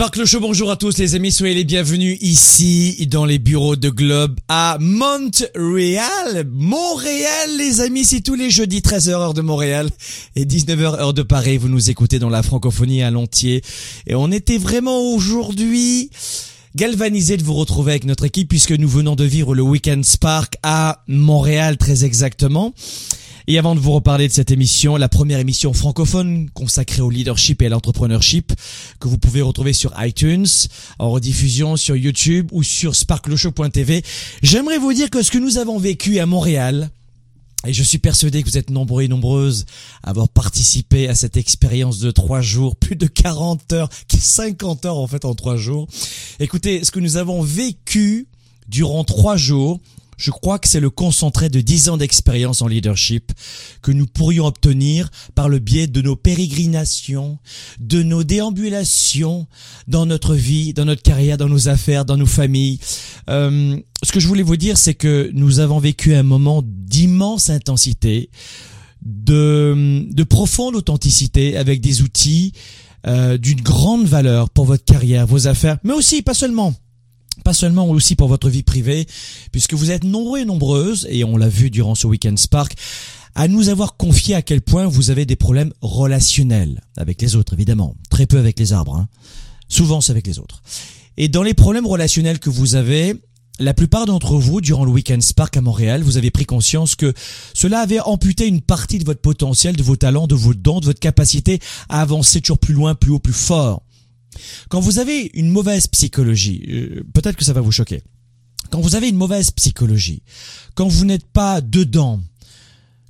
Sparkle Show, bonjour à tous les amis, soyez les bienvenus ici dans les bureaux de Globe à Montréal, Montréal les amis, c'est tous les jeudis 13h heure de Montréal et 19h heure de Paris, vous nous écoutez dans la francophonie à l'entier. Et on était vraiment aujourd'hui galvanisé de vous retrouver avec notre équipe puisque nous venons de vivre le Weekend Spark à Montréal très exactement. Et avant de vous reparler de cette émission, la première émission francophone consacrée au leadership et à l'entrepreneurship que vous pouvez retrouver sur iTunes, en rediffusion sur YouTube ou sur sparkleshow.tv, j'aimerais vous dire que ce que nous avons vécu à Montréal, et je suis persuadé que vous êtes nombreux et nombreuses à avoir participé à cette expérience de trois jours, plus de 40 heures, 50 heures en fait en trois jours. Écoutez, ce que nous avons vécu durant trois jours, je crois que c'est le concentré de 10 ans d'expérience en leadership que nous pourrions obtenir par le biais de nos pérégrinations, de nos déambulations dans notre vie, dans notre carrière, dans nos affaires, dans nos familles. Euh, ce que je voulais vous dire, c'est que nous avons vécu un moment d'immense intensité, de, de profonde authenticité avec des outils euh, d'une grande valeur pour votre carrière, vos affaires, mais aussi, pas seulement, pas seulement aussi pour votre vie privée, puisque vous êtes nombreux et nombreuses, et on l'a vu durant ce Weekend Spark, à nous avoir confié à quel point vous avez des problèmes relationnels avec les autres, évidemment, très peu avec les arbres, hein. souvent c'est avec les autres. Et dans les problèmes relationnels que vous avez, la plupart d'entre vous, durant le Weekend Spark à Montréal, vous avez pris conscience que cela avait amputé une partie de votre potentiel, de vos talents, de vos dons, de votre capacité à avancer toujours plus loin, plus haut, plus fort. Quand vous avez une mauvaise psychologie, euh, peut-être que ça va vous choquer. Quand vous avez une mauvaise psychologie, quand vous n'êtes pas dedans,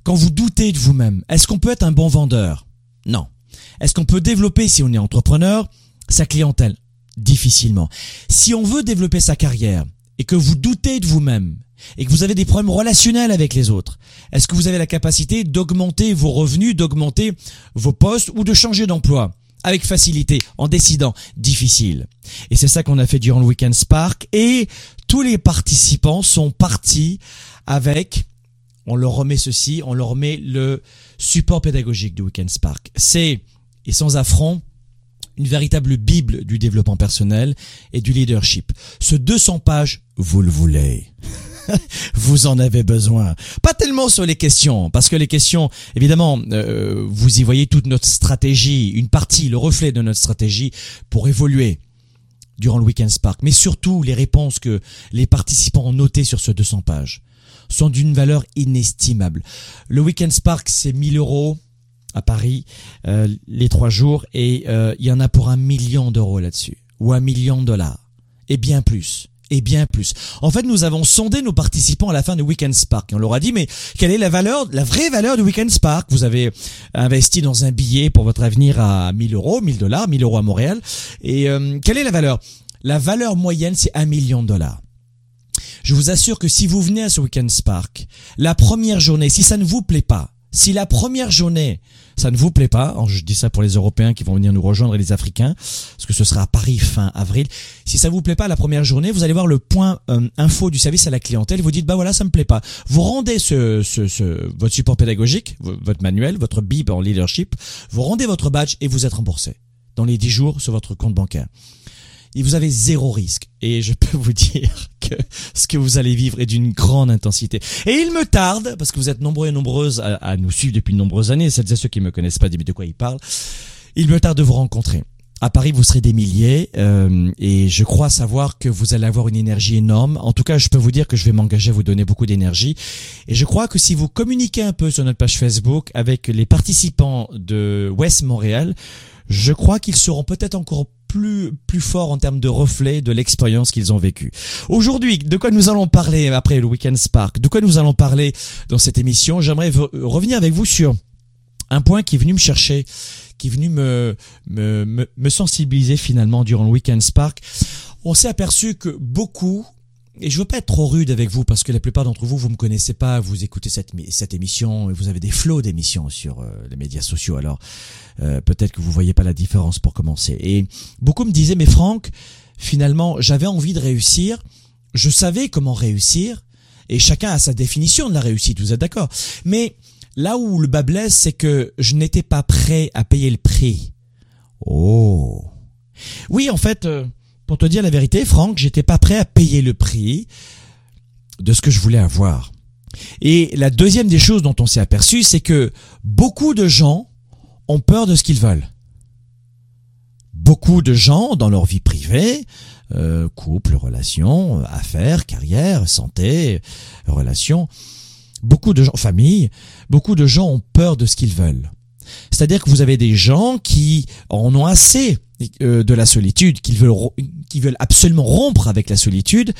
quand vous doutez de vous-même, est-ce qu'on peut être un bon vendeur? Non. Est-ce qu'on peut développer, si on est entrepreneur, sa clientèle? Difficilement. Si on veut développer sa carrière et que vous doutez de vous-même et que vous avez des problèmes relationnels avec les autres, est-ce que vous avez la capacité d'augmenter vos revenus, d'augmenter vos postes ou de changer d'emploi? Avec facilité, en décidant difficile. Et c'est ça qu'on a fait durant le Weekend Spark. Et tous les participants sont partis avec, on leur remet ceci, on leur remet le support pédagogique du Weekend Spark. C'est, et sans affront, une véritable bible du développement personnel et du leadership. Ce 200 pages, vous le voulez. vous en avez besoin. Pas tellement sur les questions, parce que les questions, évidemment, euh, vous y voyez toute notre stratégie, une partie, le reflet de notre stratégie pour évoluer durant le Weekend Spark, mais surtout les réponses que les participants ont notées sur ce 200 pages sont d'une valeur inestimable. Le Weekend Spark, c'est 1000 euros à Paris euh, les trois jours et euh, il y en a pour un million d'euros là-dessus ou un million de dollars et bien plus et bien plus. En fait, nous avons sondé nos participants à la fin du Weekend Spark. On leur a dit, mais quelle est la valeur, la vraie valeur du Weekend Spark? Vous avez investi dans un billet pour votre avenir à 1000 euros, 1000 dollars, 1000 euros à Montréal. Et euh, quelle est la valeur? La valeur moyenne, c'est un million de dollars. Je vous assure que si vous venez à ce Weekend Spark, la première journée, si ça ne vous plaît pas, si la première journée, ça ne vous plaît pas, je dis ça pour les Européens qui vont venir nous rejoindre et les Africains, parce que ce sera à Paris fin avril. Si ça vous plaît pas la première journée, vous allez voir le point euh, info du service à la clientèle. Vous dites bah voilà ça me plaît pas. Vous rendez ce, ce, ce votre support pédagogique, votre manuel, votre bib en leadership. Vous rendez votre badge et vous êtes remboursé dans les 10 jours sur votre compte bancaire et vous avez zéro risque. Et je peux vous dire que ce que vous allez vivre est d'une grande intensité. Et il me tarde, parce que vous êtes nombreux et nombreuses à, nous suivre depuis de nombreuses années, celles et ceux qui me connaissent pas, de quoi ils parlent, il me tarde de vous rencontrer. À Paris, vous serez des milliers euh, et je crois savoir que vous allez avoir une énergie énorme. En tout cas, je peux vous dire que je vais m'engager à vous donner beaucoup d'énergie. Et je crois que si vous communiquez un peu sur notre page Facebook avec les participants de West Montréal, je crois qu'ils seront peut-être encore plus plus forts en termes de reflet de l'expérience qu'ils ont vécue. Aujourd'hui, de quoi nous allons parler après le Weekend Spark? De quoi nous allons parler dans cette émission? J'aimerais revenir avec vous sur un point qui est venu me chercher qui est venu me, me, me, sensibiliser finalement durant le Weekend Spark, on s'est aperçu que beaucoup, et je veux pas être trop rude avec vous parce que la plupart d'entre vous, vous me connaissez pas, vous écoutez cette, cette émission et vous avez des flots d'émissions sur euh, les médias sociaux. Alors euh, peut-être que vous voyez pas la différence pour commencer. Et beaucoup me disaient, mais Franck, finalement, j'avais envie de réussir, je savais comment réussir, et chacun a sa définition de la réussite, vous êtes d'accord Mais Là où le bas blesse, c'est que je n'étais pas prêt à payer le prix. Oh. Oui, en fait, euh, pour te dire la vérité, Franck, j'étais pas prêt à payer le prix de ce que je voulais avoir. Et la deuxième des choses dont on s'est aperçu, c'est que beaucoup de gens ont peur de ce qu'ils veulent. Beaucoup de gens, dans leur vie privée, euh, couple, relations, affaires, carrière, santé, relations, beaucoup de gens, famille, beaucoup de gens ont peur de ce qu'ils veulent. C'est-à-dire que vous avez des gens qui en ont assez euh, de la solitude, qui veulent, qui veulent absolument rompre avec la solitude,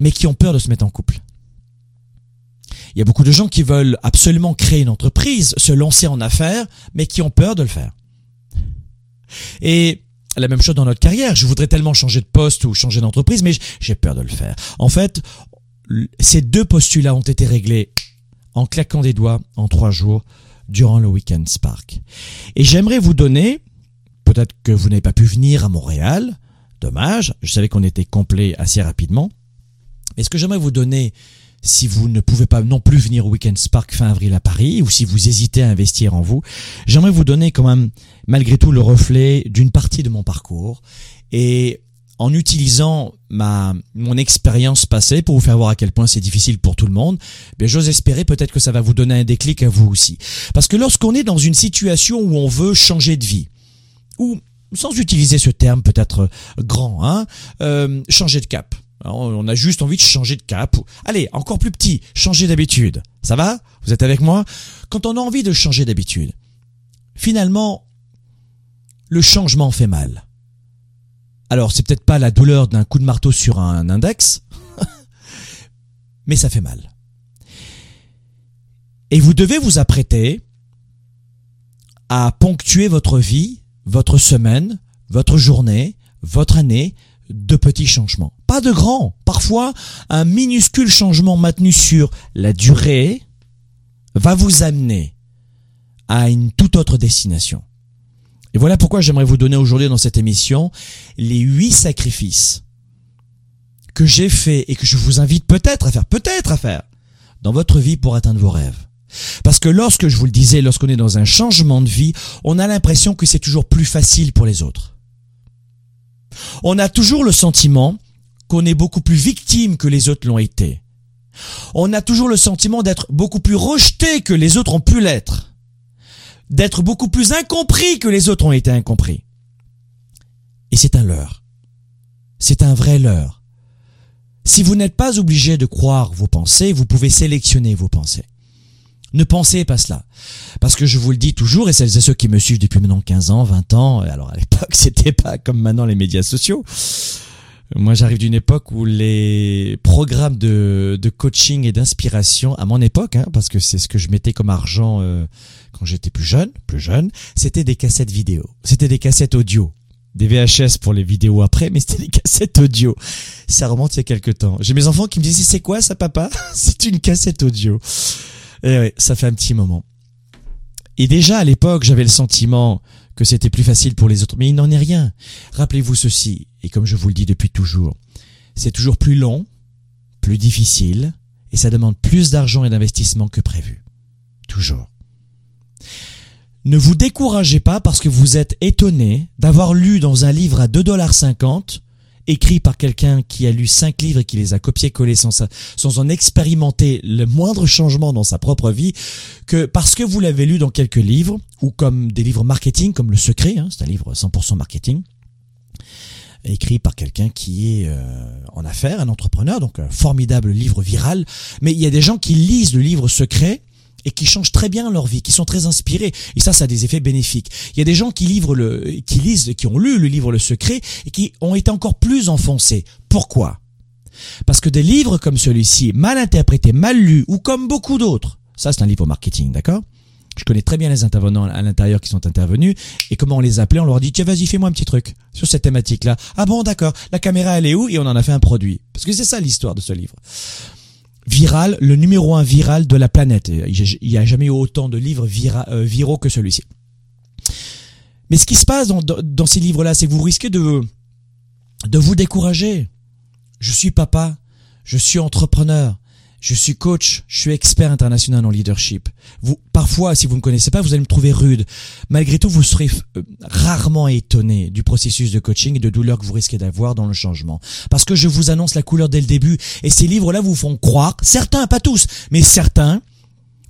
mais qui ont peur de se mettre en couple. Il y a beaucoup de gens qui veulent absolument créer une entreprise, se lancer en affaires, mais qui ont peur de le faire. Et la même chose dans notre carrière. Je voudrais tellement changer de poste ou changer d'entreprise, mais j'ai peur de le faire. En fait, ces deux postulats ont été réglés en claquant des doigts en trois jours durant le Weekend Spark. Et j'aimerais vous donner, peut-être que vous n'avez pas pu venir à Montréal, dommage, je savais qu'on était complet assez rapidement, mais ce que j'aimerais vous donner, si vous ne pouvez pas non plus venir au Weekend Spark fin avril à Paris, ou si vous hésitez à investir en vous, j'aimerais vous donner quand même, malgré tout, le reflet d'une partie de mon parcours, et en utilisant ma mon expérience passée pour vous faire voir à quel point c'est difficile pour tout le monde, ben j'ose espérer peut-être que ça va vous donner un déclic à vous aussi. Parce que lorsqu'on est dans une situation où on veut changer de vie, ou sans utiliser ce terme peut-être grand, hein, euh, changer de cap. on a juste envie de changer de cap. Allez, encore plus petit, changer d'habitude. Ça va? Vous êtes avec moi? Quand on a envie de changer d'habitude, finalement, le changement fait mal. Alors, c'est peut-être pas la douleur d'un coup de marteau sur un index, mais ça fait mal. Et vous devez vous apprêter à ponctuer votre vie, votre semaine, votre journée, votre année de petits changements. Pas de grands. Parfois, un minuscule changement maintenu sur la durée va vous amener à une toute autre destination. Et voilà pourquoi j'aimerais vous donner aujourd'hui dans cette émission les huit sacrifices que j'ai fait et que je vous invite peut-être à faire, peut-être à faire dans votre vie pour atteindre vos rêves. Parce que lorsque, je vous le disais, lorsqu'on est dans un changement de vie, on a l'impression que c'est toujours plus facile pour les autres. On a toujours le sentiment qu'on est beaucoup plus victime que les autres l'ont été. On a toujours le sentiment d'être beaucoup plus rejeté que les autres ont pu l'être d'être beaucoup plus incompris que les autres ont été incompris. Et c'est un leurre. C'est un vrai leurre. Si vous n'êtes pas obligé de croire vos pensées, vous pouvez sélectionner vos pensées. Ne pensez pas cela. Parce que je vous le dis toujours, et celles et ceux qui me suivent depuis maintenant 15 ans, 20 ans, alors à l'époque c'était pas comme maintenant les médias sociaux, moi, j'arrive d'une époque où les programmes de, de coaching et d'inspiration, à mon époque, hein, parce que c'est ce que je mettais comme argent euh, quand j'étais plus jeune, plus jeune, c'était des cassettes vidéo, c'était des cassettes audio, des VHS pour les vidéos après, mais c'était des cassettes audio. Ça remonte il y a quelques temps. J'ai mes enfants qui me disent c'est quoi ça, papa? C'est une cassette audio. Et ouais, ça fait un petit moment. Et déjà à l'époque, j'avais le sentiment que c'était plus facile pour les autres. Mais il n'en est rien. Rappelez-vous ceci, et comme je vous le dis depuis toujours, c'est toujours plus long, plus difficile, et ça demande plus d'argent et d'investissement que prévu. Toujours. Ne vous découragez pas parce que vous êtes étonné d'avoir lu dans un livre à 2,50$ écrit par quelqu'un qui a lu cinq livres et qui les a copiés-collés sans, sans en expérimenter le moindre changement dans sa propre vie, que parce que vous l'avez lu dans quelques livres, ou comme des livres marketing, comme Le Secret, hein, c'est un livre 100% marketing, écrit par quelqu'un qui est euh, en affaires, un entrepreneur, donc un formidable livre viral. Mais il y a des gens qui lisent le livre secret et qui changent très bien leur vie, qui sont très inspirés. Et ça, ça a des effets bénéfiques. Il y a des gens qui, livrent le, qui lisent, qui ont lu le livre Le Secret et qui ont été encore plus enfoncés. Pourquoi? Parce que des livres comme celui-ci, mal interprétés, mal lus, ou comme beaucoup d'autres, ça c'est un livre marketing, d'accord? Je connais très bien les intervenants à l'intérieur qui sont intervenus et comment on les appelait. On leur dit tiens vas-y fais-moi un petit truc sur cette thématique-là. Ah bon d'accord. La caméra elle est où? Et on en a fait un produit. Parce que c'est ça l'histoire de ce livre. Viral, le numéro un viral de la planète. Il n'y a jamais eu autant de livres euh, viraux que celui-ci. Mais ce qui se passe dans, ces livres-là, c'est que vous risquez de vous décourager. Je suis papa, je suis entrepreneur, je suis coach, je suis expert international en leadership. Vous, parfois, si vous ne me connaissez pas, vous allez me trouver rude. Malgré tout, vous serez euh, rarement étonné du processus de coaching et de douleur que vous risquez d'avoir dans le changement. Parce que je vous annonce la couleur dès le début. Et ces livres-là vous font croire, certains, pas tous, mais certains,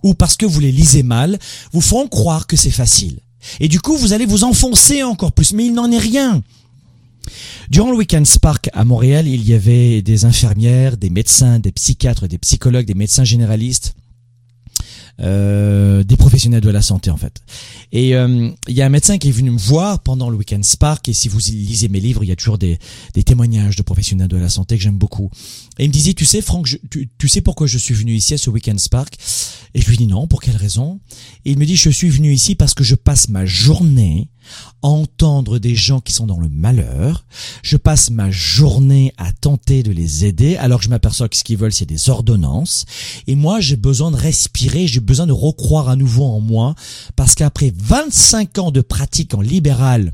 ou parce que vous les lisez mal, vous font croire que c'est facile. Et du coup, vous allez vous enfoncer encore plus. Mais il n'en est rien. Durant le Weekend Spark à Montréal, il y avait des infirmières, des médecins, des psychiatres, des psychologues, des médecins généralistes, euh, des professionnels de la santé en fait. Et euh, il y a un médecin qui est venu me voir pendant le Weekend Spark et si vous lisez mes livres, il y a toujours des, des témoignages de professionnels de la santé que j'aime beaucoup. Et il me disait, tu sais Franck, tu, tu, sais pourquoi je suis venu ici à ce Weekend Spark? Et je lui dis non, pour quelle raison? Et il me dit, je suis venu ici parce que je passe ma journée entendre des gens qui sont dans le malheur. Je passe ma journée à tenter de les aider alors que je m'aperçois que ce qu'ils veulent c'est des ordonnances. Et moi j'ai besoin de respirer, j'ai besoin de recroire à nouveau en moi parce qu'après 25 ans de pratique en libéral,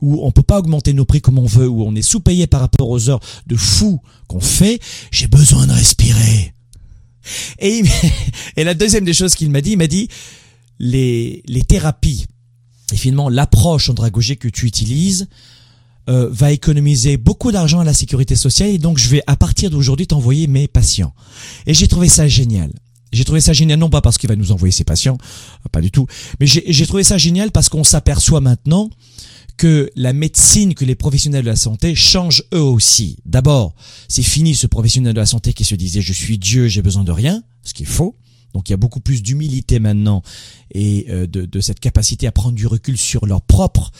où on peut pas augmenter nos prix comme on veut, où on est sous-payé par rapport aux heures de fou qu'on fait, j'ai besoin de respirer. Et, et la deuxième des choses qu'il m'a dit, il m'a dit, les, les thérapies, et finalement l'approche andragogique que tu utilises, euh, va économiser beaucoup d'argent à la sécurité sociale et donc je vais à partir d'aujourd'hui t'envoyer mes patients. Et j'ai trouvé ça génial. J'ai trouvé ça génial, non pas parce qu'il va nous envoyer ses patients, pas du tout, mais j'ai trouvé ça génial parce qu'on s'aperçoit maintenant que la médecine, que les professionnels de la santé changent eux aussi. D'abord, c'est fini ce professionnel de la santé qui se disait je suis Dieu, j'ai besoin de rien, ce qui est faux. Donc il y a beaucoup plus d'humilité maintenant et euh, de, de, cette capacité à prendre du recul sur leur propre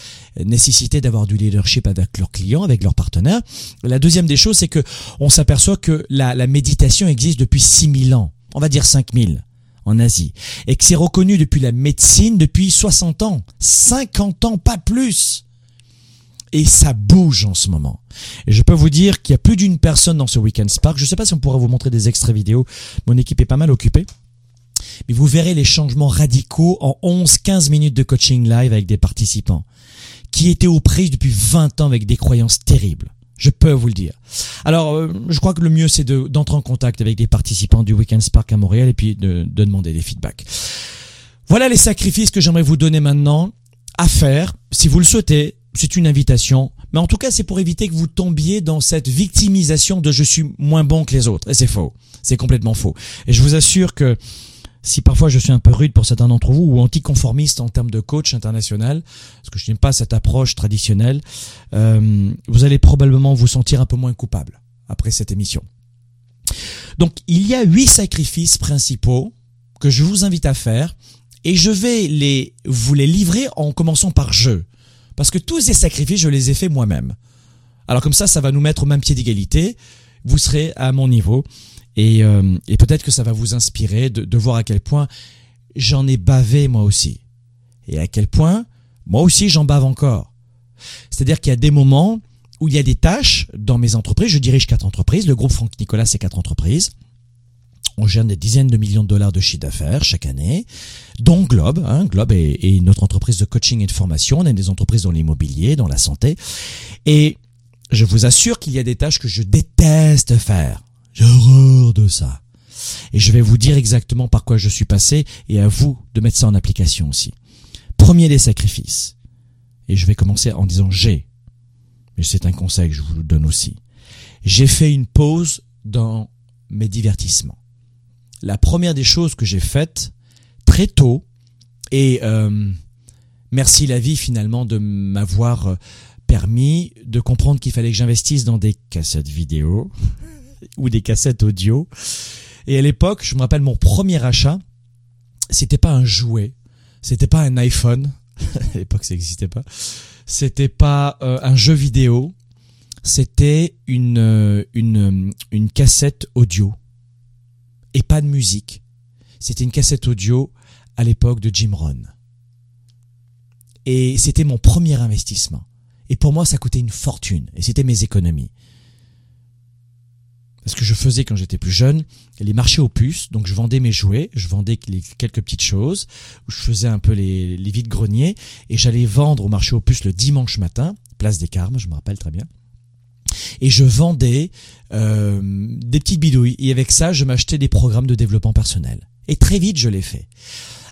nécessité d'avoir du leadership avec leurs clients, avec leurs partenaires. La deuxième des choses, c'est que on s'aperçoit que la, la méditation existe depuis 6000 ans, on va dire 5000 en Asie, et que c'est reconnu depuis la médecine depuis 60 ans, 50 ans, pas plus. Et ça bouge en ce moment. Et je peux vous dire qu'il y a plus d'une personne dans ce Weekend Spark. Je ne sais pas si on pourra vous montrer des extraits vidéo. Mon équipe est pas mal occupée. Mais vous verrez les changements radicaux en 11-15 minutes de coaching live avec des participants qui étaient aux prises depuis 20 ans avec des croyances terribles. Je peux vous le dire. Alors, euh, je crois que le mieux, c'est d'entrer en contact avec des participants du Weekend Spark à Montréal et puis de, de demander des feedbacks. Voilà les sacrifices que j'aimerais vous donner maintenant à faire, si vous le souhaitez, c'est une invitation. Mais en tout cas, c'est pour éviter que vous tombiez dans cette victimisation de je suis moins bon que les autres. Et c'est faux. C'est complètement faux. Et je vous assure que si parfois je suis un peu rude pour certains d'entre vous ou anticonformiste en termes de coach international, parce que je n'aime pas cette approche traditionnelle, euh, vous allez probablement vous sentir un peu moins coupable après cette émission. Donc il y a huit sacrifices principaux que je vous invite à faire et je vais les vous les livrer en commençant par je. Parce que tous ces sacrifices, je les ai faits moi-même. Alors comme ça, ça va nous mettre au même pied d'égalité. Vous serez à mon niveau. Et, euh, et peut-être que ça va vous inspirer de, voir à quel point j'en ai bavé moi aussi. Et à quel point moi aussi j'en bave encore. C'est-à-dire qu'il y a des moments où il y a des tâches dans mes entreprises. Je dirige quatre entreprises. Le groupe Franck Nicolas, c'est quatre entreprises. On gère des dizaines de millions de dollars de chiffre d'affaires chaque année, dont Globe. Hein, Globe est, notre entreprise de coaching et de formation. On a des entreprises dans l'immobilier, dans la santé. Et je vous assure qu'il y a des tâches que je déteste faire. J'ai horreur de ça. Et je vais vous dire exactement par quoi je suis passé et à vous de mettre ça en application aussi. Premier des sacrifices. Et je vais commencer en disant j'ai. mais c'est un conseil que je vous donne aussi. J'ai fait une pause dans mes divertissements. La première des choses que j'ai faites très tôt, et euh, merci la vie finalement de m'avoir euh, permis de comprendre qu'il fallait que j'investisse dans des cassettes vidéo ou des cassettes audio. Et à l'époque, je me rappelle mon premier achat, c'était pas un jouet, c'était pas un iPhone, à l'époque ça n'existait pas, c'était pas euh, un jeu vidéo, c'était une, euh, une, une cassette audio et pas de musique. C'était une cassette audio à l'époque de Jim Rohn. Et c'était mon premier investissement. Et pour moi, ça coûtait une fortune. Et c'était mes économies. Ce que je faisais quand j'étais plus jeune, les marchés aux puces, donc je vendais mes jouets, je vendais quelques petites choses, je faisais un peu les, les vides greniers, et j'allais vendre au marché aux puces le dimanche matin, place des Carmes, je me rappelle très bien et je vendais euh, des petites bidouilles. Et avec ça, je m'achetais des programmes de développement personnel. Et très vite, je l'ai fait.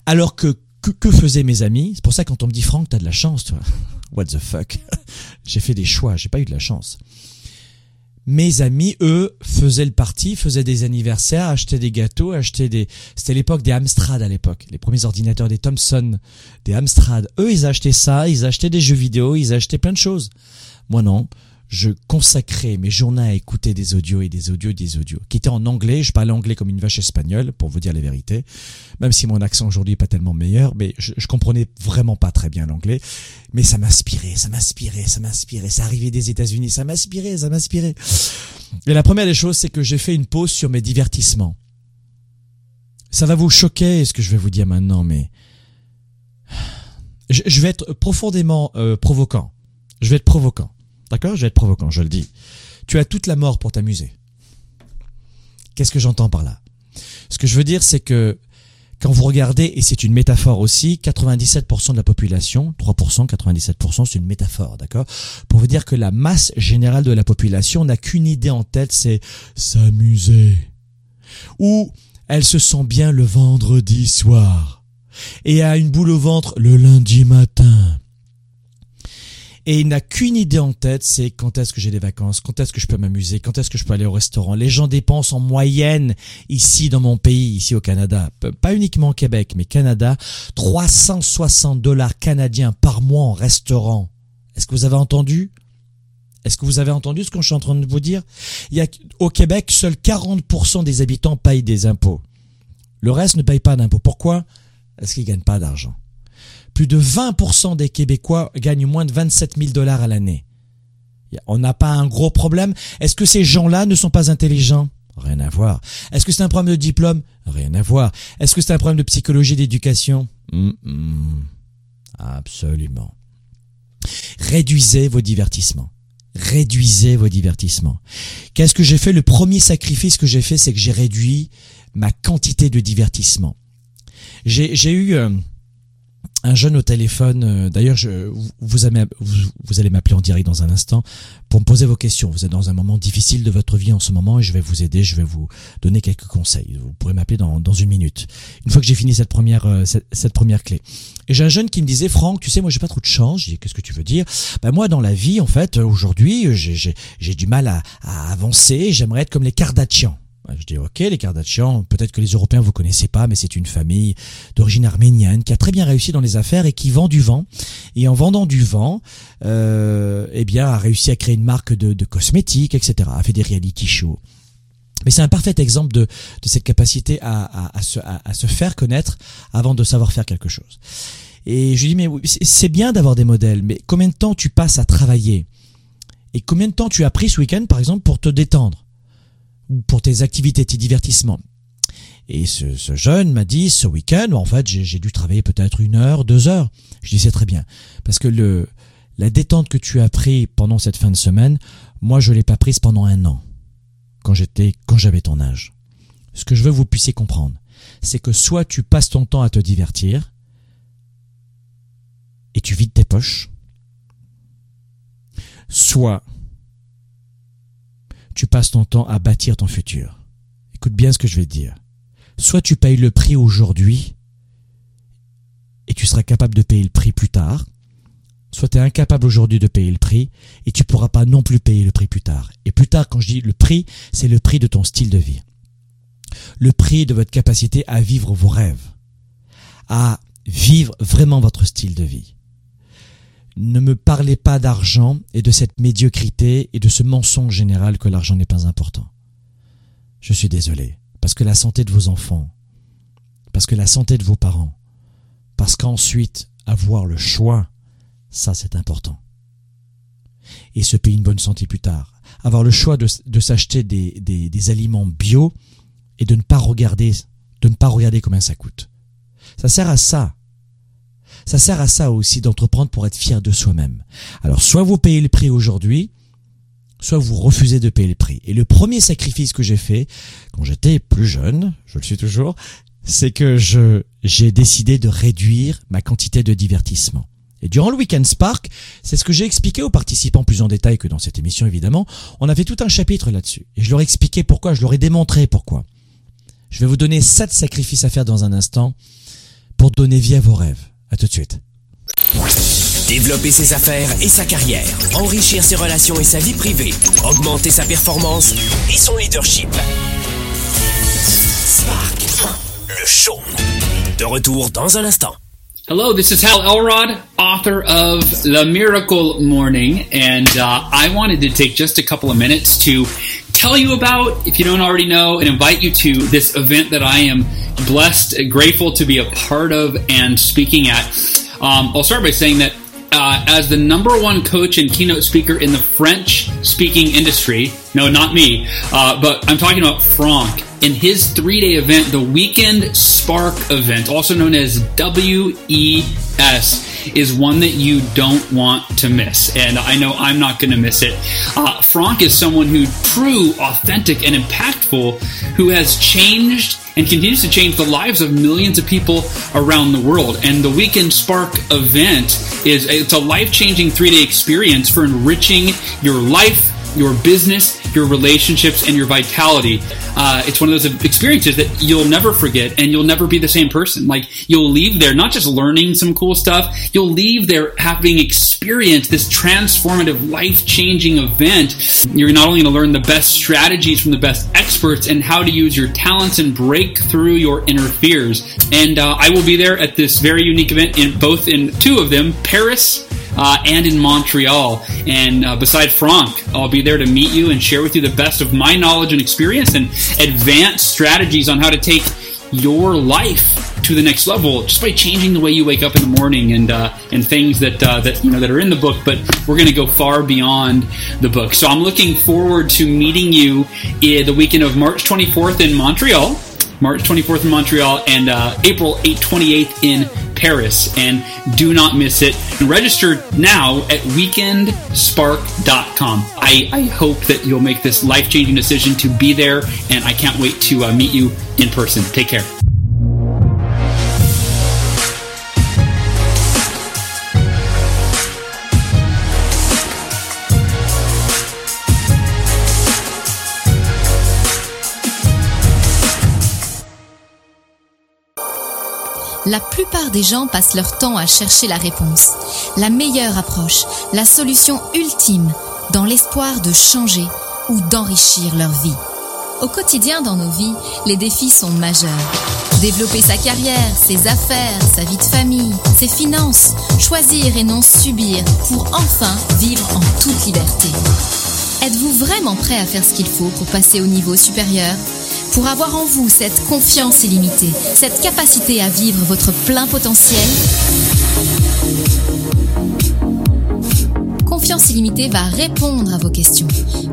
Alors que, que, faisaient mes amis? C'est pour ça que quand on me dit Franck, t'as de la chance, toi. What the fuck? J'ai fait des choix, j'ai pas eu de la chance. Mes amis, eux, faisaient le parti, faisaient des anniversaires, achetaient des gâteaux, achetaient des... C'était l'époque des Amstrad à l'époque. Les premiers ordinateurs des Thomson, des Amstrad. Eux, ils achetaient ça, ils achetaient des jeux vidéo, ils achetaient plein de choses. Moi non je consacrais mes journées à écouter des audios et des audios et des audios, qui étaient en anglais. Je parlais anglais comme une vache espagnole, pour vous dire la vérité. Même si mon accent aujourd'hui est pas tellement meilleur, mais je, je comprenais vraiment pas très bien l'anglais. Mais ça m'inspirait, ça m'inspirait, ça m'inspirait. Ça arrivait des États-Unis, ça m'inspirait, ça m'inspirait. Et la première des choses, c'est que j'ai fait une pause sur mes divertissements. Ça va vous choquer, ce que je vais vous dire maintenant, mais je, vais être profondément euh, provoquant. Je vais être provoquant. D'accord Je vais être provocant, je le dis. Tu as toute la mort pour t'amuser. Qu'est-ce que j'entends par là? Ce que je veux dire, c'est que quand vous regardez, et c'est une métaphore aussi, 97% de la population, 3%, 97%, c'est une métaphore, d'accord? Pour vous dire que la masse générale de la population n'a qu'une idée en tête, c'est s'amuser. Ou elle se sent bien le vendredi soir et a une boule au ventre le lundi matin et il n'a qu'une idée en tête, c'est quand est-ce que j'ai des vacances, quand est-ce que je peux m'amuser, quand est-ce que je peux aller au restaurant. Les gens dépensent en moyenne ici dans mon pays, ici au Canada, pas uniquement au Québec, mais Canada, 360 dollars canadiens par mois en restaurant. Est-ce que vous avez entendu? Est-ce que vous avez entendu ce que je suis en train de vous dire? Il y a, Au Québec, seuls 40% des habitants payent des impôts. Le reste ne paye pas d'impôts. Pourquoi? Est-ce qu'ils gagnent pas d'argent plus de 20% des Québécois gagnent moins de 27 000 dollars à l'année. On n'a pas un gros problème. Est-ce que ces gens-là ne sont pas intelligents? Rien à voir. Est-ce que c'est un problème de diplôme? Rien à voir. Est-ce que c'est un problème de psychologie d'éducation? Absolument. Réduisez vos divertissements. Réduisez vos divertissements. Qu'est-ce que j'ai fait? Le premier sacrifice que j'ai fait, c'est que j'ai réduit ma quantité de divertissement. J'ai eu... Euh, un jeune au téléphone. Euh, d'ailleurs, vous, vous, allez m'appeler en direct dans un instant pour me poser vos questions. Vous êtes dans un moment difficile de votre vie en ce moment et je vais vous aider. Je vais vous donner quelques conseils. Vous pourrez m'appeler dans, dans une minute. Une fois que j'ai fini cette première euh, cette, première clé. Et j'ai un jeune qui me disait Franck, tu sais, moi j'ai pas trop de chance. Je dis qu'est-ce que tu veux dire? Ben moi dans la vie en fait aujourd'hui j'ai du mal à, à avancer. J'aimerais être comme les Kardashians. Je dis ok, les Kardashian, peut-être que les Européens vous connaissez pas, mais c'est une famille d'origine arménienne qui a très bien réussi dans les affaires et qui vend du vent. Et en vendant du vent, euh, eh bien, a réussi à créer une marque de, de cosmétiques, etc. A fait des reality shows. Mais c'est un parfait exemple de, de cette capacité à, à, à, se, à, se, faire connaître avant de savoir faire quelque chose. Et je lui dis mais c'est bien d'avoir des modèles, mais combien de temps tu passes à travailler? Et combien de temps tu as pris ce week-end, par exemple, pour te détendre? Pour tes activités, tes divertissements. Et ce, ce jeune m'a dit ce week-end, en fait, j'ai dû travailler peut-être une heure, deux heures. Je dis c'est très bien, parce que le la détente que tu as pris pendant cette fin de semaine, moi je l'ai pas prise pendant un an, quand j'étais quand j'avais ton âge. Ce que je veux que vous puissiez comprendre, c'est que soit tu passes ton temps à te divertir et tu vides tes poches, soit tu passes ton temps à bâtir ton futur. Écoute bien ce que je vais te dire. Soit tu payes le prix aujourd'hui et tu seras capable de payer le prix plus tard, soit tu es incapable aujourd'hui de payer le prix et tu pourras pas non plus payer le prix plus tard. Et plus tard, quand je dis le prix, c'est le prix de ton style de vie. Le prix de votre capacité à vivre vos rêves, à vivre vraiment votre style de vie. Ne me parlez pas d'argent et de cette médiocrité et de ce mensonge général que l'argent n'est pas important. Je suis désolé, parce que la santé de vos enfants, parce que la santé de vos parents, parce qu'ensuite avoir le choix ça, c'est important. Et se payer une bonne santé plus tard. Avoir le choix de, s'acheter des, des, aliments bio et de ne pas regarder, de ne pas regarder combien ça coûte. Ça sert à ça. Ça sert à ça aussi d'entreprendre pour être fier de soi-même. Alors, soit vous payez le prix aujourd'hui, soit vous refusez de payer le prix. Et le premier sacrifice que j'ai fait, quand j'étais plus jeune, je le suis toujours, c'est que je, j'ai décidé de réduire ma quantité de divertissement. Et durant le Weekend Spark, c'est ce que j'ai expliqué aux participants plus en détail que dans cette émission évidemment, on a fait tout un chapitre là-dessus. Et je leur ai expliqué pourquoi, je leur ai démontré pourquoi. Je vais vous donner sept sacrifices à faire dans un instant pour donner vie à vos rêves. À tout de suite. Développer ses affaires et sa carrière, enrichir ses relations et sa vie privée, augmenter sa performance et son leadership. Spark, le show. De retour dans un instant. Hello, this is Hal Elrod, author of The Miracle Morning, and uh, I wanted to take just a couple of minutes to tell you about, if you don't already know, and invite you to this event that I am blessed, grateful to be a part of and speaking at. Um, I'll start by saying that uh, as the number one coach and keynote speaker in the French speaking industry, no, not me, uh, but I'm talking about Franck in his three day event, the Weekend Spark event, also known as WES, is one that you don't want to miss. And I know I'm not going to miss it. Uh, Franck is someone who true, authentic, and impactful who has changed and continues to change the lives of millions of people around the world. And the Weekend Spark event is it's a life changing three day experience for enriching your life your business, your relationships, and your vitality. Uh, it's one of those experiences that you'll never forget and you'll never be the same person. Like you'll leave there not just learning some cool stuff, you'll leave there having experienced this transformative, life changing event. You're not only going to learn the best strategies from the best experts and how to use your talents and break through your inner fears. And uh, I will be there at this very unique event in both in two of them, Paris uh, and in Montreal. And uh, beside Franck, I'll be there to meet you and share with you the best of my knowledge and experience and advanced strategies on how to take your life to the next level just by changing the way you wake up in the morning and uh, and things that uh, that you know that are in the book. But we're going to go far beyond the book. So I'm looking forward to meeting you in the weekend of March 24th in Montreal. March 24th in Montreal and uh, April 8 28th in Paris. And do not miss it. Register now at weekendspark.com. I, I hope that you'll make this life changing decision to be there, and I can't wait to uh, meet you in person. Take care. La plupart des gens passent leur temps à chercher la réponse, la meilleure approche, la solution ultime, dans l'espoir de changer ou d'enrichir leur vie. Au quotidien dans nos vies, les défis sont majeurs. Développer sa carrière, ses affaires, sa vie de famille, ses finances, choisir et non subir pour enfin vivre en toute liberté. Êtes-vous vraiment prêt à faire ce qu'il faut pour passer au niveau supérieur? Pour avoir en vous cette confiance illimitée, cette capacité à vivre votre plein potentiel, Confiance illimitée va répondre à vos questions.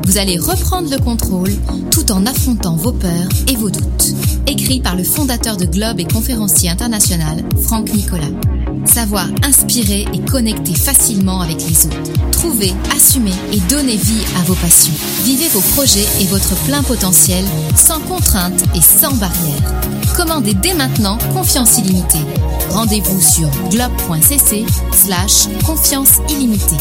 Vous allez reprendre le contrôle tout en affrontant vos peurs et vos doutes. Écrit par le fondateur de Globe et conférencier international, Franck Nicolas. Savoir inspirer et connecter facilement avec les autres. Trouver, assumer et donner vie à vos passions. Vivez vos projets et votre plein potentiel sans contrainte et sans barrière. Commandez dès maintenant Confiance illimitée. Rendez-vous sur globe.cc slash confiance illimitée.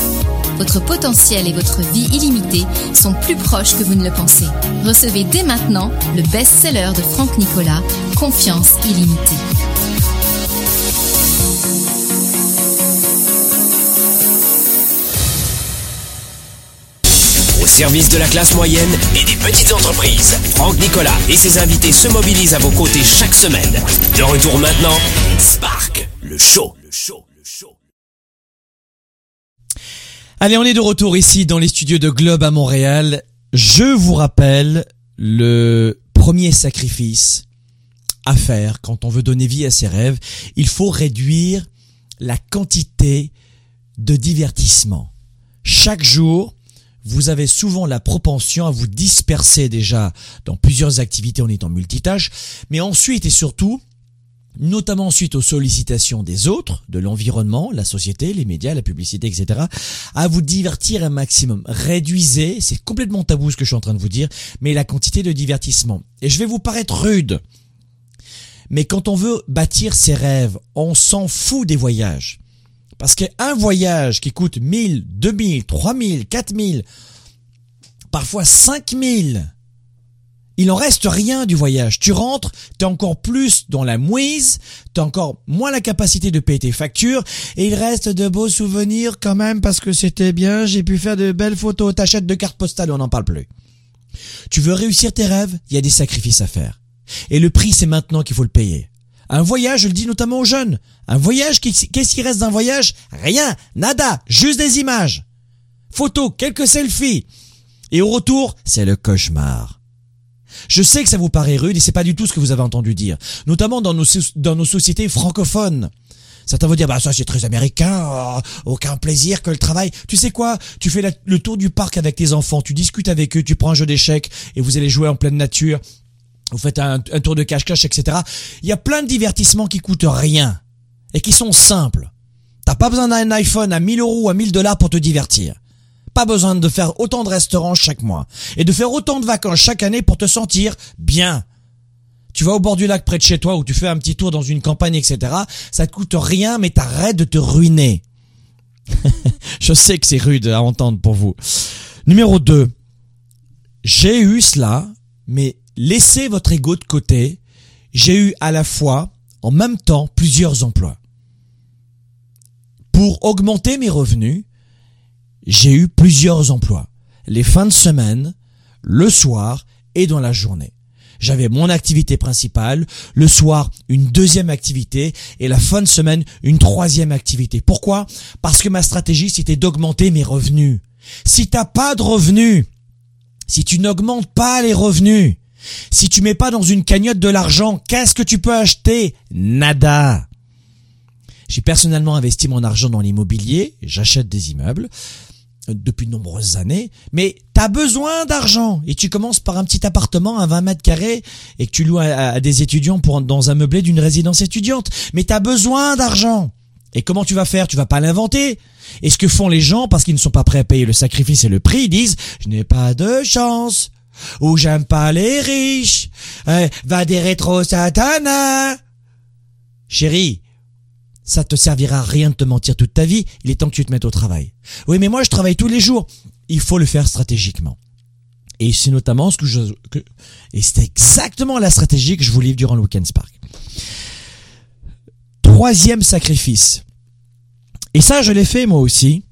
Votre potentiel et votre vie illimitée sont plus proches que vous ne le pensez. Recevez dès maintenant le best-seller de Franck Nicolas, Confiance illimitée. Service de la classe moyenne et des petites entreprises. Franck Nicolas et ses invités se mobilisent à vos côtés chaque semaine. De retour maintenant, Spark, le show. Le show. Le show. Allez, on est de retour ici dans les studios de Globe à Montréal. Je vous rappelle le premier sacrifice à faire quand on veut donner vie à ses rêves. Il faut réduire la quantité de divertissement. Chaque jour, vous avez souvent la propension à vous disperser déjà dans plusieurs activités en étant multitâche, mais ensuite et surtout, notamment suite aux sollicitations des autres, de l'environnement, la société, les médias, la publicité, etc., à vous divertir un maximum. Réduisez, c'est complètement tabou ce que je suis en train de vous dire, mais la quantité de divertissement. Et je vais vous paraître rude, mais quand on veut bâtir ses rêves, on s'en fout des voyages. Parce qu'un voyage qui coûte 1000, 2000, 3000, 4000, parfois 5000, il en reste rien du voyage. Tu rentres, t'es encore plus dans la mouise, t'as encore moins la capacité de payer tes factures, et il reste de beaux souvenirs quand même parce que c'était bien, j'ai pu faire de belles photos, t'achètes de cartes postales, on n'en parle plus. Tu veux réussir tes rêves, il y a des sacrifices à faire. Et le prix, c'est maintenant qu'il faut le payer. Un voyage, je le dis notamment aux jeunes. Un voyage, qu'est-ce qui reste d'un voyage? Rien, nada, juste des images. Photos, quelques selfies. Et au retour, c'est le cauchemar. Je sais que ça vous paraît rude et c'est pas du tout ce que vous avez entendu dire, notamment dans nos, dans nos sociétés francophones. Certains vont dire, bah ça c'est très américain, oh, aucun plaisir que le travail. Tu sais quoi? Tu fais le tour du parc avec tes enfants, tu discutes avec eux, tu prends un jeu d'échecs et vous allez jouer en pleine nature vous faites un, tour de cache-cache, etc. Il y a plein de divertissements qui coûtent rien et qui sont simples. T'as pas besoin d'un iPhone à 1000 euros ou à 1000 dollars pour te divertir. Pas besoin de faire autant de restaurants chaque mois et de faire autant de vacances chaque année pour te sentir bien. Tu vas au bord du lac près de chez toi ou tu fais un petit tour dans une campagne, etc. Ça te coûte rien, mais t'arrêtes de te ruiner. Je sais que c'est rude à entendre pour vous. Numéro 2. J'ai eu cela, mais laissez votre ego de côté. J'ai eu à la fois, en même temps, plusieurs emplois. Pour augmenter mes revenus, j'ai eu plusieurs emplois. Les fins de semaine, le soir et dans la journée. J'avais mon activité principale, le soir une deuxième activité et la fin de semaine une troisième activité. Pourquoi? Parce que ma stratégie c'était d'augmenter mes revenus. Si t'as pas de revenus, si tu n'augmentes pas les revenus, si tu mets pas dans une cagnotte de l'argent, qu'est-ce que tu peux acheter? Nada. J'ai personnellement investi mon argent dans l'immobilier, j'achète des immeubles euh, depuis de nombreuses années, mais tu as besoin d'argent. Et tu commences par un petit appartement à 20 mètres carrés et que tu loues à, des étudiants pour dans un meublé d'une résidence étudiante, mais tu as besoin d'argent. Et comment tu vas faire? Tu vas pas l'inventer. Et ce que font les gens, parce qu'ils ne sont pas prêts à payer le sacrifice et le prix, ils disent « je n'ai pas de chance » ou j'aime pas les riches, euh, va des rétro satana. Chérie, ça te servira à rien de te mentir toute ta vie, il est temps que tu te mettes au travail. Oui, mais moi je travaille tous les jours. Il faut le faire stratégiquement. Et c'est notamment ce que je, et c'est exactement la stratégie que je vous livre durant le Weekend Spark. Troisième sacrifice. Et ça, je l'ai fait moi aussi.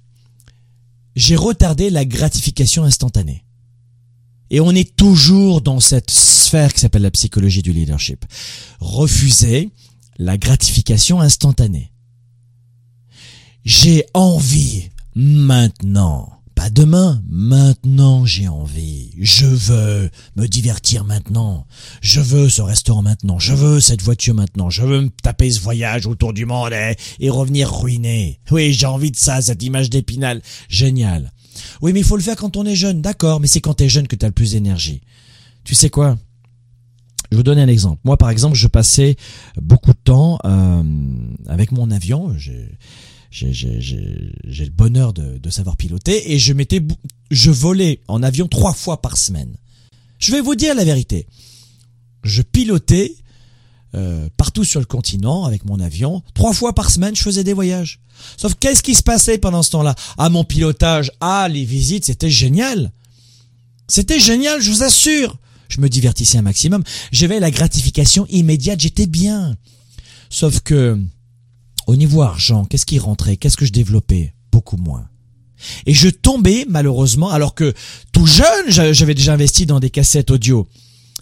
J'ai retardé la gratification instantanée. Et on est toujours dans cette sphère qui s'appelle la psychologie du leadership. Refuser la gratification instantanée. J'ai envie maintenant. Pas demain, maintenant j'ai envie. Je veux me divertir maintenant. Je veux ce restaurant maintenant. Je veux cette voiture maintenant. Je veux me taper ce voyage autour du monde et, revenir ruiné. Oui, j'ai envie de ça, cette image d'épinal. Génial. Oui, mais il faut le faire quand on est jeune. D'accord, mais c'est quand tu es jeune que tu as le plus d'énergie. Tu sais quoi? Je vous donner un exemple. Moi, par exemple, je passais beaucoup de temps euh, avec mon avion. J'ai le bonheur de, de, savoir piloter et je m'étais, je volais en avion trois fois par semaine. Je vais vous dire la vérité. Je pilotais euh, partout sur le continent avec mon avion. Trois fois par semaine, je faisais des voyages. Sauf qu'est-ce qui se passait pendant ce temps-là? Ah, mon pilotage, ah, les visites, c'était génial. C'était génial, je vous assure. Je me divertissais un maximum. J'avais la gratification immédiate, j'étais bien. Sauf que, au niveau argent, qu'est-ce qui rentrait? Qu'est-ce que je développais? Beaucoup moins. Et je tombais malheureusement, alors que tout jeune, j'avais déjà investi dans des cassettes audio.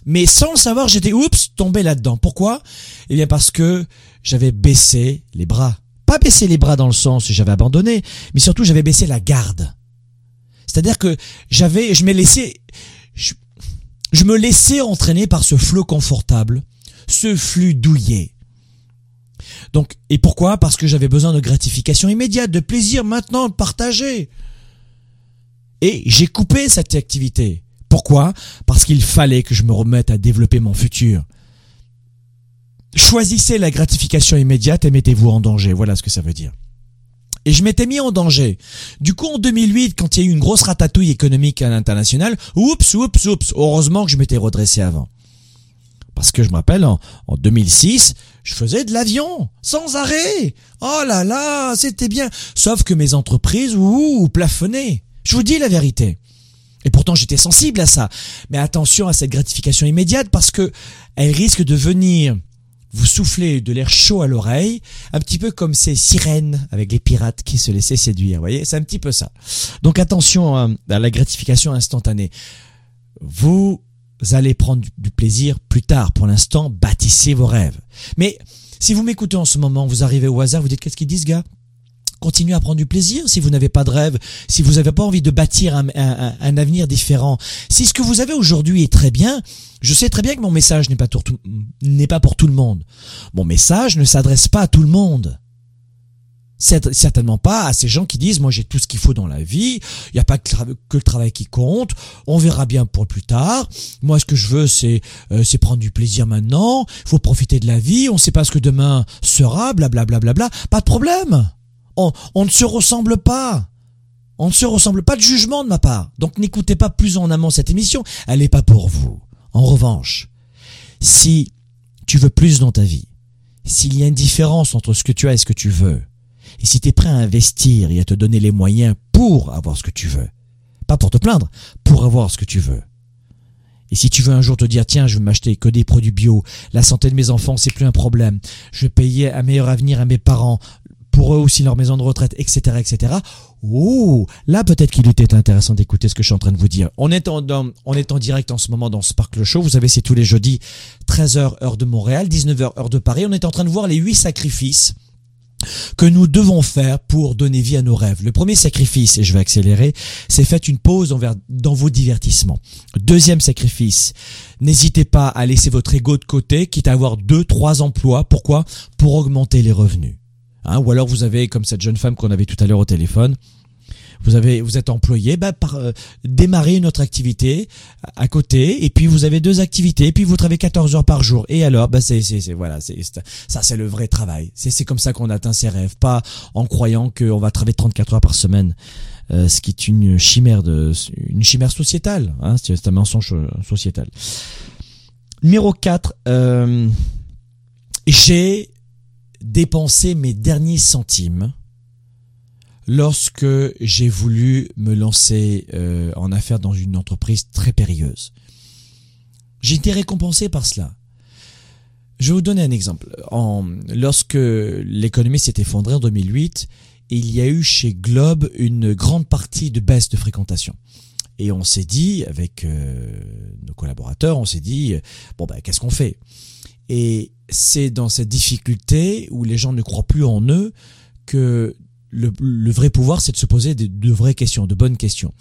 Mais sans le savoir, j'étais, oups, tombé là-dedans. Pourquoi? Eh bien parce que j'avais baissé les bras. Pas baissé les bras dans le sens j'avais abandonné, mais surtout j'avais baissé la garde. C'est-à-dire que j'avais, je m'ai laissé, je, je, me laissais entraîner par ce flot confortable, ce flux douillet. Donc, et pourquoi? Parce que j'avais besoin de gratification immédiate, de plaisir maintenant, de partager. Et j'ai coupé cette activité. Pourquoi? Parce qu'il fallait que je me remette à développer mon futur. Choisissez la gratification immédiate et mettez-vous en danger. Voilà ce que ça veut dire. Et je m'étais mis en danger. Du coup, en 2008, quand il y a eu une grosse ratatouille économique à l'international, oups, oups, oups, heureusement que je m'étais redressé avant. Parce que je me rappelle, en, 2006, je faisais de l'avion, sans arrêt. Oh là là, c'était bien. Sauf que mes entreprises, ouh, plafonnaient. Je vous dis la vérité. Et pourtant, j'étais sensible à ça. Mais attention à cette gratification immédiate parce que elle risque de venir vous souffler de l'air chaud à l'oreille, un petit peu comme ces sirènes avec les pirates qui se laissaient séduire. Vous voyez, c'est un petit peu ça. Donc attention à la gratification instantanée. Vous allez prendre du plaisir plus tard. Pour l'instant, bâtissez vos rêves. Mais si vous m'écoutez en ce moment, vous arrivez au hasard, vous dites qu'est-ce qu'ils disent, gars? Continuez à prendre du plaisir si vous n'avez pas de rêve, si vous n'avez pas envie de bâtir un, un, avenir différent. Si ce que vous avez aujourd'hui est très bien, je sais très bien que mon message n'est pas, n'est pas pour tout le monde. Mon message ne s'adresse pas à tout le monde certainement pas à ces gens qui disent moi j'ai tout ce qu'il faut dans la vie, il n'y a pas que, le travail qui compte, on verra bien pour plus tard. Moi ce que je veux c'est euh, prendre du plaisir maintenant, faut profiter de la vie, on ne sait pas ce que demain sera, blablabla, bla, bla, bla, pas de problème. On, ne se ressemble pas. On ne se ressemble pas de jugement de ma part. Donc n'écoutez pas plus en amont cette émission, elle n'est pas pour vous. En revanche, si tu veux plus dans ta vie, s'il y a une différence entre ce que tu as et ce que tu veux, et si tu es prêt à investir et à te donner les moyens pour avoir ce que tu veux, pas pour te plaindre, pour avoir ce que tu veux. Et si tu veux un jour te dire, tiens, je veux m'acheter que des produits bio, la santé de mes enfants, c'est plus un problème, je vais payer un meilleur avenir à mes parents, pour eux aussi leur maison de retraite, etc., etc. Oh, là peut-être qu'il était intéressant d'écouter ce que je suis en train de vous dire. On est en, on est en direct en ce moment dans Sparkle Show. Vous savez, c'est tous les jeudis, 13h heure de Montréal, 19h heure de Paris. On est en train de voir les huit sacrifices que nous devons faire pour donner vie à nos rêves. Le premier sacrifice, et je vais accélérer, c'est faites une pause envers, dans vos divertissements. Deuxième sacrifice, n'hésitez pas à laisser votre ego de côté, quitte à avoir deux, trois emplois. Pourquoi? Pour augmenter les revenus. Hein, ou alors vous avez, comme cette jeune femme qu'on avait tout à l'heure au téléphone, vous avez, vous êtes employé, bah, par, euh, démarrer une autre activité à côté, et puis vous avez deux activités, et puis vous travaillez 14 heures par jour. Et alors, bah, c'est, c'est, voilà, c'est, ça, c'est le vrai travail. C'est, c'est comme ça qu'on atteint ses rêves, pas en croyant qu'on va travailler 34 heures par semaine. Euh, ce qui est une chimère de, une chimère sociétale, hein, c'est un mensonge euh, sociétal. Numéro 4, euh, j'ai dépensé mes derniers centimes lorsque j'ai voulu me lancer euh, en affaires dans une entreprise très périlleuse. J'ai été récompensé par cela. Je vais vous donner un exemple. Lorsque l'économie s'est effondrée en 2008, il y a eu chez Globe une grande partie de baisse de fréquentation. Et on s'est dit, avec euh, nos collaborateurs, on s'est dit, bon ben qu'est-ce qu'on fait? Et c'est dans cette difficulté où les gens ne croient plus en eux que le, vrai pouvoir, c'est de se poser de, vraies questions, de bonnes questions.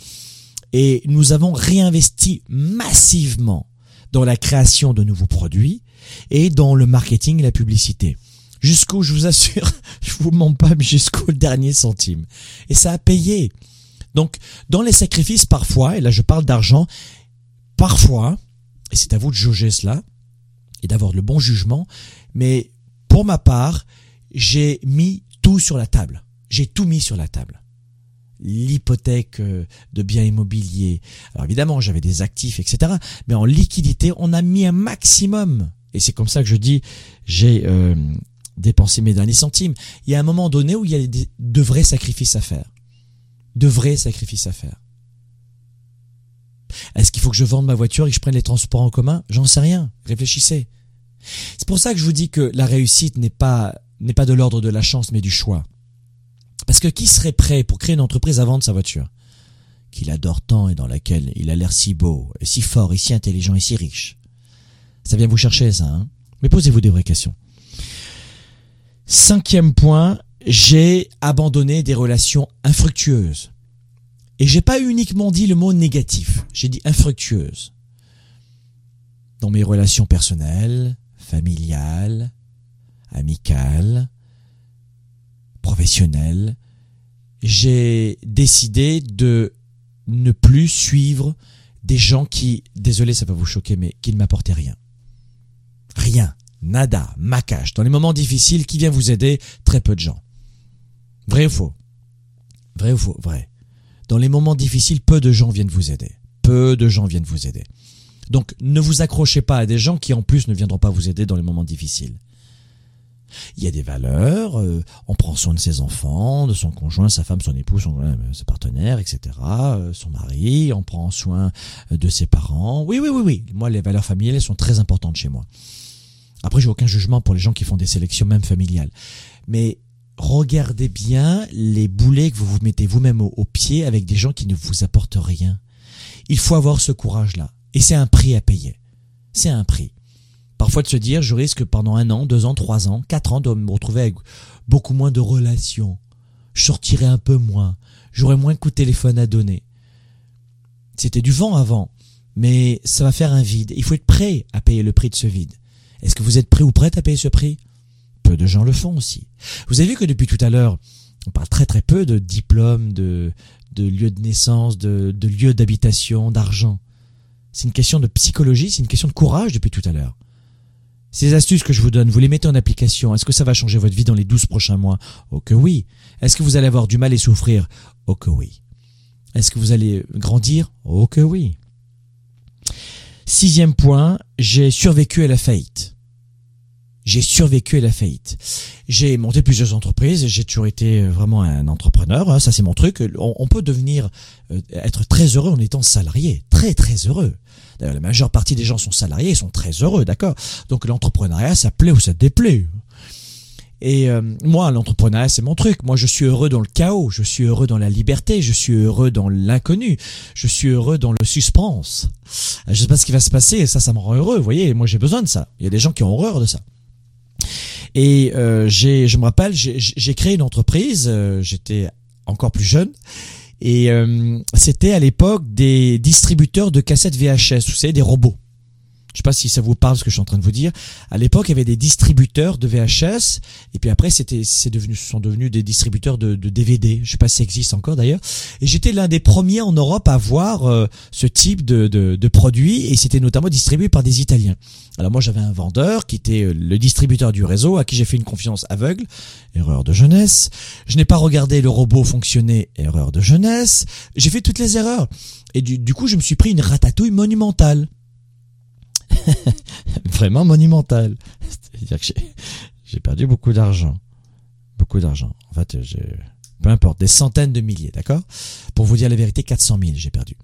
Et nous avons réinvesti massivement dans la création de nouveaux produits et dans le marketing et la publicité. Jusqu'au, je vous assure, je vous mens pas, mais jusqu'au dernier centime. Et ça a payé. Donc, dans les sacrifices, parfois, et là je parle d'argent, parfois, et c'est à vous de juger cela, et d'avoir le bon jugement, mais pour ma part, j'ai mis tout sur la table j'ai tout mis sur la table. L'hypothèque euh, de biens immobiliers. Alors évidemment, j'avais des actifs, etc. Mais en liquidité, on a mis un maximum. Et c'est comme ça que je dis, j'ai euh, dépensé mes derniers centimes. Il y a un moment donné où il y a de vrais sacrifices à faire. De vrais sacrifices à faire. Est-ce qu'il faut que je vende ma voiture et que je prenne les transports en commun? J'en sais rien. Réfléchissez. C'est pour ça que je vous dis que la réussite n'est pas de l'ordre de la chance, mais du choix. Parce que qui serait prêt pour créer une entreprise à vendre sa voiture? Qu'il adore tant et dans laquelle il a l'air si beau, si fort, et si intelligent, et si riche. Ça vient vous chercher, ça, hein? Mais posez-vous des vraies questions. Cinquième point, j'ai abandonné des relations infructueuses. Et j'ai pas uniquement dit le mot négatif, j'ai dit infructueuse. Dans mes relations personnelles, familiales, amicales, professionnelles, j'ai décidé de ne plus suivre des gens qui, désolé ça va vous choquer, mais qui ne m'apportaient rien. Rien, nada, macache. Dans les moments difficiles, qui vient vous aider? Très peu de gens. Vrai ou faux? Vrai ou faux? Vrai. Dans les moments difficiles, peu de gens viennent vous aider. Peu de gens viennent vous aider. Donc ne vous accrochez pas à des gens qui en plus ne viendront pas vous aider dans les moments difficiles. Il y a des valeurs, euh, on prend soin de ses enfants, de son conjoint, sa femme, son époux, son, euh, etc., euh, son mari, on prend soin de ses parents. Oui, oui, oui, oui. Moi, les valeurs familiales sont très importantes chez moi. Après, j'ai aucun jugement pour les gens qui font des sélections même familiales. Mais regardez bien les boulets que vous vous mettez vous-même au, pied avec des gens qui ne vous apportent rien. Il faut avoir ce courage-là. Et c'est un prix à payer. C'est un prix. Parfois de se dire, je risque pendant un an, deux ans, trois ans, quatre ans de me retrouver avec beaucoup moins de relations. Je sortirai un peu moins. J'aurai moins de coups de téléphone à donner. C'était du vent avant. Mais ça va faire un vide. Il faut être prêt à payer le prix de ce vide. Est-ce que vous êtes prêt ou prête à payer ce prix? De gens le font aussi. Vous avez vu que depuis tout à l'heure, on parle très très peu de diplômes, de, de de naissance, de, de lieu d'habitation, d'argent. C'est une question de psychologie, c'est une question de courage depuis tout à l'heure. Ces astuces que je vous donne, vous les mettez en application. Est-ce que ça va changer votre vie dans les douze prochains mois? Oh que oui. Est-ce que vous allez avoir du mal et souffrir? Oh que oui. Est-ce que vous allez grandir? Oh que oui. Sixième point, j'ai survécu à la faillite j'ai survécu à la faillite. J'ai monté plusieurs entreprises, j'ai toujours été euh, vraiment un entrepreneur, hein, ça c'est mon truc. On, peut devenir, euh, être très heureux en étant salarié, très très heureux. D'ailleurs, la majeure partie des gens sont salariés, ils sont très heureux, d'accord? Donc l'entrepreneuriat, ça plaît ou ça déplaît. Et euh, moi, l'entrepreneuriat, c'est mon truc. Moi, je suis heureux dans le chaos, je suis heureux dans la liberté, je suis heureux dans l'inconnu, je suis heureux dans le suspense. Je sais pas ce qui va se passer, ça, ça me rend heureux. Vous voyez, moi, j'ai besoin de ça. Il y a des gens qui ont horreur de ça. Et euh, j'ai, je me rappelle, j'ai créé une entreprise. Euh, j'étais encore plus jeune. Et euh, c'était à l'époque des distributeurs de cassettes VHS, vous savez, des robots. Je sais pas si ça vous parle ce que je suis en train de vous dire. À l'époque, il y avait des distributeurs de VHS, et puis après, c'était, c'est devenu, sont devenus des distributeurs de, de DVD. Je sais pas si ça existe encore d'ailleurs. Et j'étais l'un des premiers en Europe à voir euh, ce type de, de, de produit, et c'était notamment distribué par des Italiens. Alors moi, j'avais un vendeur qui était euh, le distributeur du réseau, à qui j'ai fait une confiance aveugle. Erreur de jeunesse. Je n'ai pas regardé le robot fonctionner. Erreur de jeunesse. J'ai fait toutes les erreurs. Et du, du coup, je me suis pris une ratatouille monumentale. vraiment monumental. C'est-à-dire que j'ai perdu beaucoup d'argent. Beaucoup d'argent. En fait, peu importe, des centaines de milliers, d'accord? Pour vous dire la vérité, 400 000 j'ai perdu.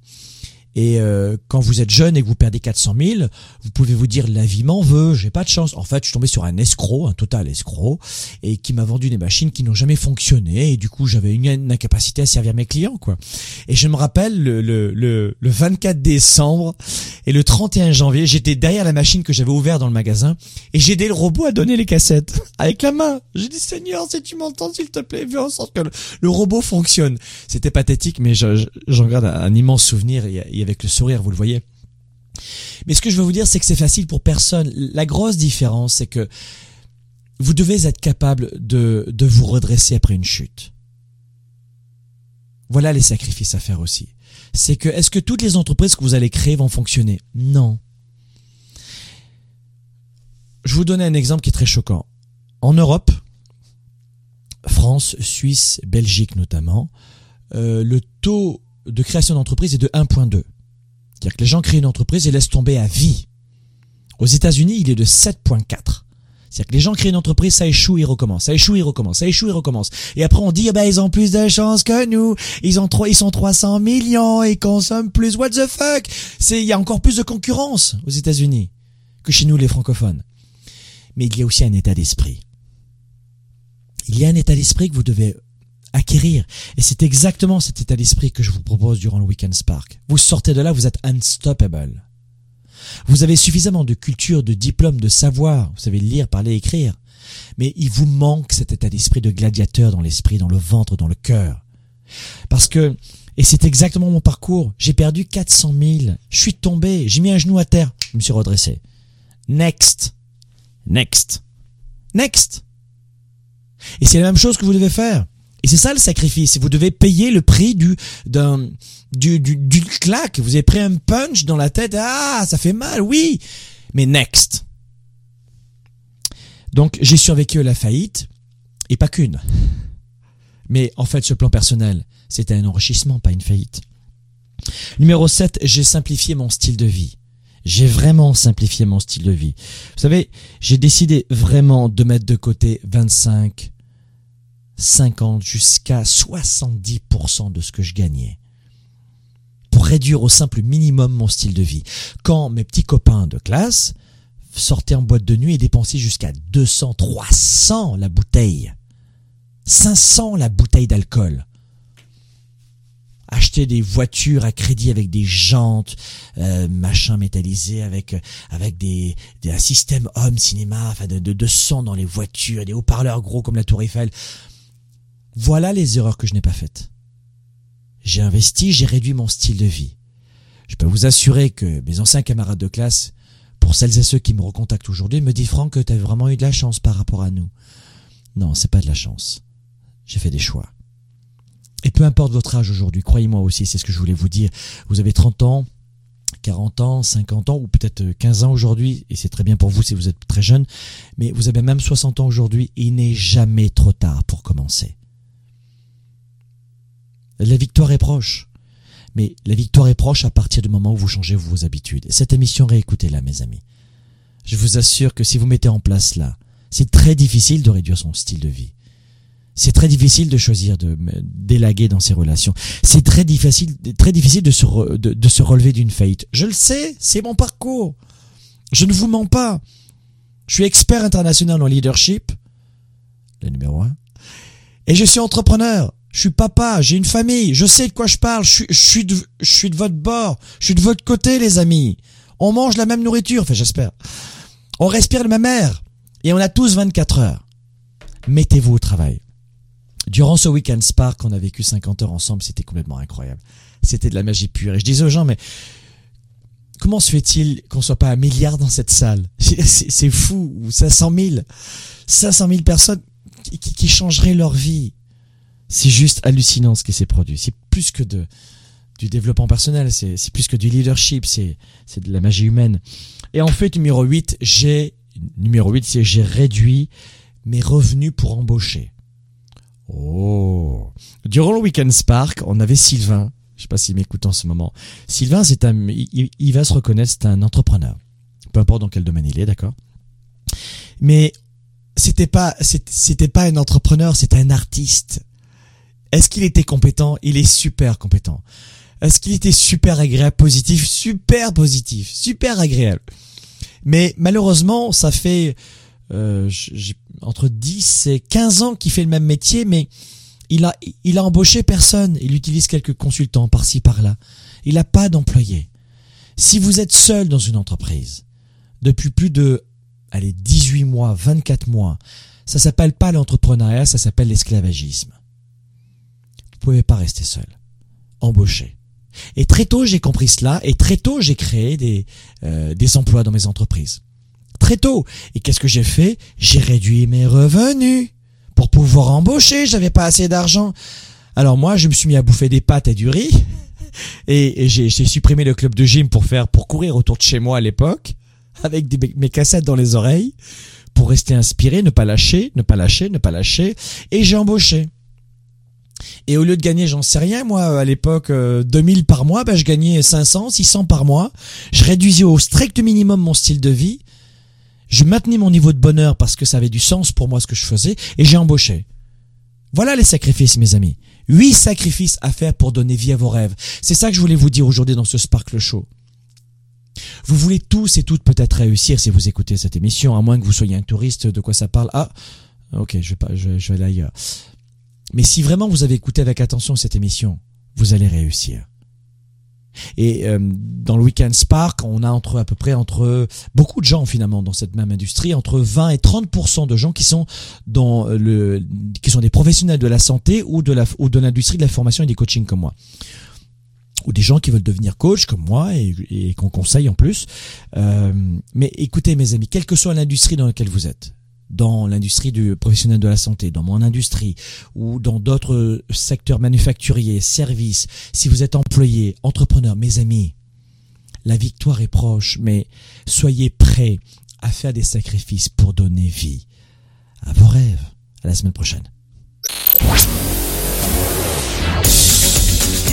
Et euh, quand vous êtes jeune et que vous perdez 400 000, vous pouvez vous dire la vie m'en veut, j'ai pas de chance. En fait, je suis tombé sur un escroc, un total escroc, et qui m'a vendu des machines qui n'ont jamais fonctionné. Et du coup, j'avais une, incapacité à servir mes clients, quoi. Et je me rappelle le, le, le, le 24 décembre et le 31 janvier, j'étais derrière la machine que j'avais ouverte dans le magasin et j'ai aidé le robot à donner les cassettes avec la main. J'ai dit Seigneur, si tu m'entends, s'il te plaît, fais en sorte que le, robot fonctionne. C'était pathétique, mais j'en garde un, immense souvenir. Il y avec le sourire, vous le voyez. Mais ce que je veux vous dire, c'est que c'est facile pour personne. La grosse différence, c'est que vous devez être capable de, de vous redresser après une chute. Voilà les sacrifices à faire aussi. C'est que, est-ce que toutes les entreprises que vous allez créer vont fonctionner? Non. Je vous donne un exemple qui est très choquant. En Europe, France, Suisse, Belgique notamment, euh, le taux de création d'entreprise est de 1.2. C'est-à-dire que les gens créent une entreprise et laissent tomber à vie. Aux États-Unis, il est de 7.4. C'est-à-dire que les gens créent une entreprise, ça échoue, ils recommencent, ça échoue, ils recommencent, ça échoue, ils recommencent. Et après on dit, eh ben ils ont plus de chance que nous, ils ont trois, ils sont 300 millions, ils consomment plus, what the fuck? C'est, il y a encore plus de concurrence aux États-Unis que chez nous les francophones. Mais il y a aussi un état d'esprit. Il y a un état d'esprit que vous devez acquérir. Et c'est exactement cet état d'esprit que je vous propose durant le Weekend Spark. Vous sortez de là, vous êtes unstoppable. Vous avez suffisamment de culture, de diplôme, de savoir. Vous savez lire, parler, écrire. Mais il vous manque cet état d'esprit de gladiateur dans l'esprit, dans le ventre, dans le cœur. Parce que, et c'est exactement mon parcours, j'ai perdu 400 000. Je suis tombé, j'ai mis un genou à terre, je me suis redressé. Next. Next. Next. Et c'est la même chose que vous devez faire. Et c'est ça le sacrifice. Vous devez payer le prix du d'un du, du, du claque. Vous avez pris un punch dans la tête. Ah, ça fait mal, oui. Mais next. Donc j'ai survécu à la faillite et pas qu'une. Mais en fait, ce plan personnel, c'était un enrichissement, pas une faillite. Numéro 7, j'ai simplifié mon style de vie. J'ai vraiment simplifié mon style de vie. Vous savez, j'ai décidé vraiment de mettre de côté 25, 50 jusqu'à 70% de ce que je gagnais pour réduire au simple minimum mon style de vie. Quand mes petits copains de classe sortaient en boîte de nuit et dépensaient jusqu'à 200, 300 la bouteille, 500 la bouteille d'alcool, acheter des voitures à crédit avec des jantes, euh, machin métallisé, avec avec des, des un système cinéma, enfin de, de, de son dans les voitures, des haut-parleurs gros comme la Tour Eiffel. Voilà les erreurs que je n'ai pas faites. J'ai investi, j'ai réduit mon style de vie. Je peux vous assurer que mes anciens camarades de classe, pour celles et ceux qui me recontactent aujourd'hui, me disent Franck que tu as vraiment eu de la chance par rapport à nous. Non, c'est pas de la chance. J'ai fait des choix. Et peu importe votre âge aujourd'hui, croyez-moi aussi, c'est ce que je voulais vous dire. Vous avez 30 ans, 40 ans, 50 ans ou peut-être 15 ans aujourd'hui, et c'est très bien pour vous si vous êtes très jeune, mais vous avez même 60 ans aujourd'hui, il n'est jamais trop tard pour commencer. La victoire est proche. Mais la victoire est proche à partir du moment où vous changez vos habitudes. Et cette émission, réécoutez-la, mes amis. Je vous assure que si vous mettez en place là, c'est très difficile de réduire son style de vie. C'est très difficile de choisir de d'élaguer dans ses relations. C'est très difficile, très difficile de se, de se relever d'une faillite. Je le sais, c'est mon parcours. Je ne vous mens pas. Je suis expert international en leadership, le numéro un, et je suis entrepreneur. Je suis papa, j'ai une famille, je sais de quoi je parle, je suis, je suis, de, je suis de votre bord, je suis de votre côté, les amis. On mange la même nourriture, enfin j'espère. On respire le même air. Et on a tous 24 heures. Mettez-vous au travail. Durant ce week-end Spark, on a vécu 50 heures ensemble, c'était complètement incroyable. C'était de la magie pure. Et je disais aux gens, mais comment se fait-il qu'on soit pas un milliard dans cette salle? C'est fou, ou 500 000. 500 000 personnes qui, qui, qui changeraient leur vie. C'est juste hallucinant ce qui s'est produit. C'est plus que de du développement personnel, c'est plus que du leadership, c'est de la magie humaine. Et en fait, numéro 8, j'ai numéro 8, c'est j'ai réduit mes revenus pour embaucher. Oh. Durant le Weekend Spark, on avait Sylvain. Je sais pas s'il m'écoute en ce moment. Sylvain, c'est un, il, il, va se reconnaître, c'est un entrepreneur. Peu importe dans quel domaine il est, d'accord? Mais c'était pas, c'était pas un entrepreneur, c'était un artiste. Est-ce qu'il était compétent? Il est super compétent. Est-ce qu'il était super agréable, positif Super positif, super agréable. Mais malheureusement, ça fait euh, entre 10 et 15 ans qu'il fait le même métier, mais il a, il a embauché personne. Il utilise quelques consultants par-ci, par-là. Il n'a pas d'employés. Si vous êtes seul dans une entreprise, depuis plus de, allez, 18 mois, 24 mois, ça s'appelle pas l'entrepreneuriat, ça s'appelle l'esclavagisme. Vous pouvez pas rester seul. Embaucher. Et très tôt, j'ai compris cela, et très tôt, j'ai créé des, euh, des emplois dans mes entreprises. Très tôt. Et qu'est-ce que j'ai fait? J'ai réduit mes revenus pour pouvoir embaucher. J'avais pas assez d'argent. Alors moi, je me suis mis à bouffer des pâtes et du riz. Et, j'ai supprimé le club de gym pour faire, pour courir autour de chez moi à l'époque, avec des, mes cassettes dans les oreilles, pour rester inspiré, ne pas lâcher, ne pas lâcher, ne pas lâcher. Et j'ai embauché. Et au lieu de gagner, j'en sais rien, moi, à l'époque, euh, 2000 par mois, ben, je gagnais 500, 600 par mois. Je réduisais au strict minimum mon style de vie. Je maintenais mon niveau de bonheur parce que ça avait du sens pour moi ce que je faisais et j'ai embauché. Voilà les sacrifices, mes amis. Huit sacrifices à faire pour donner vie à vos rêves. C'est ça que je voulais vous dire aujourd'hui dans ce Sparkle Show. Vous voulez tous et toutes peut-être réussir si vous écoutez cette émission, à moins que vous soyez un touriste. De quoi ça parle Ah, ok, je vais pas, je, je vais aller ailleurs. Mais si vraiment vous avez écouté avec attention cette émission, vous allez réussir. Et euh, dans le Weekend Spark, on a entre à peu près entre beaucoup de gens finalement dans cette même industrie, entre 20 et 30% de gens qui sont dans le qui sont des professionnels de la santé ou de la ou de l'industrie de la formation et des coachings comme moi ou des gens qui veulent devenir coach comme moi et, et qu'on conseille en plus. Euh, mais écoutez mes amis, quelle que soit l'industrie dans laquelle vous êtes, dans l'industrie du professionnel de la santé, dans mon industrie ou dans d'autres secteurs manufacturiers, services, si vous êtes employé, entrepreneur, mes amis, la victoire est proche, mais soyez prêts à faire des sacrifices pour donner vie à vos rêves. À la semaine prochaine.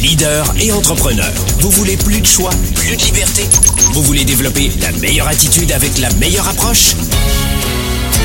Leader et entrepreneur, vous voulez plus de choix, plus de liberté? Vous voulez développer la meilleure attitude avec la meilleure approche?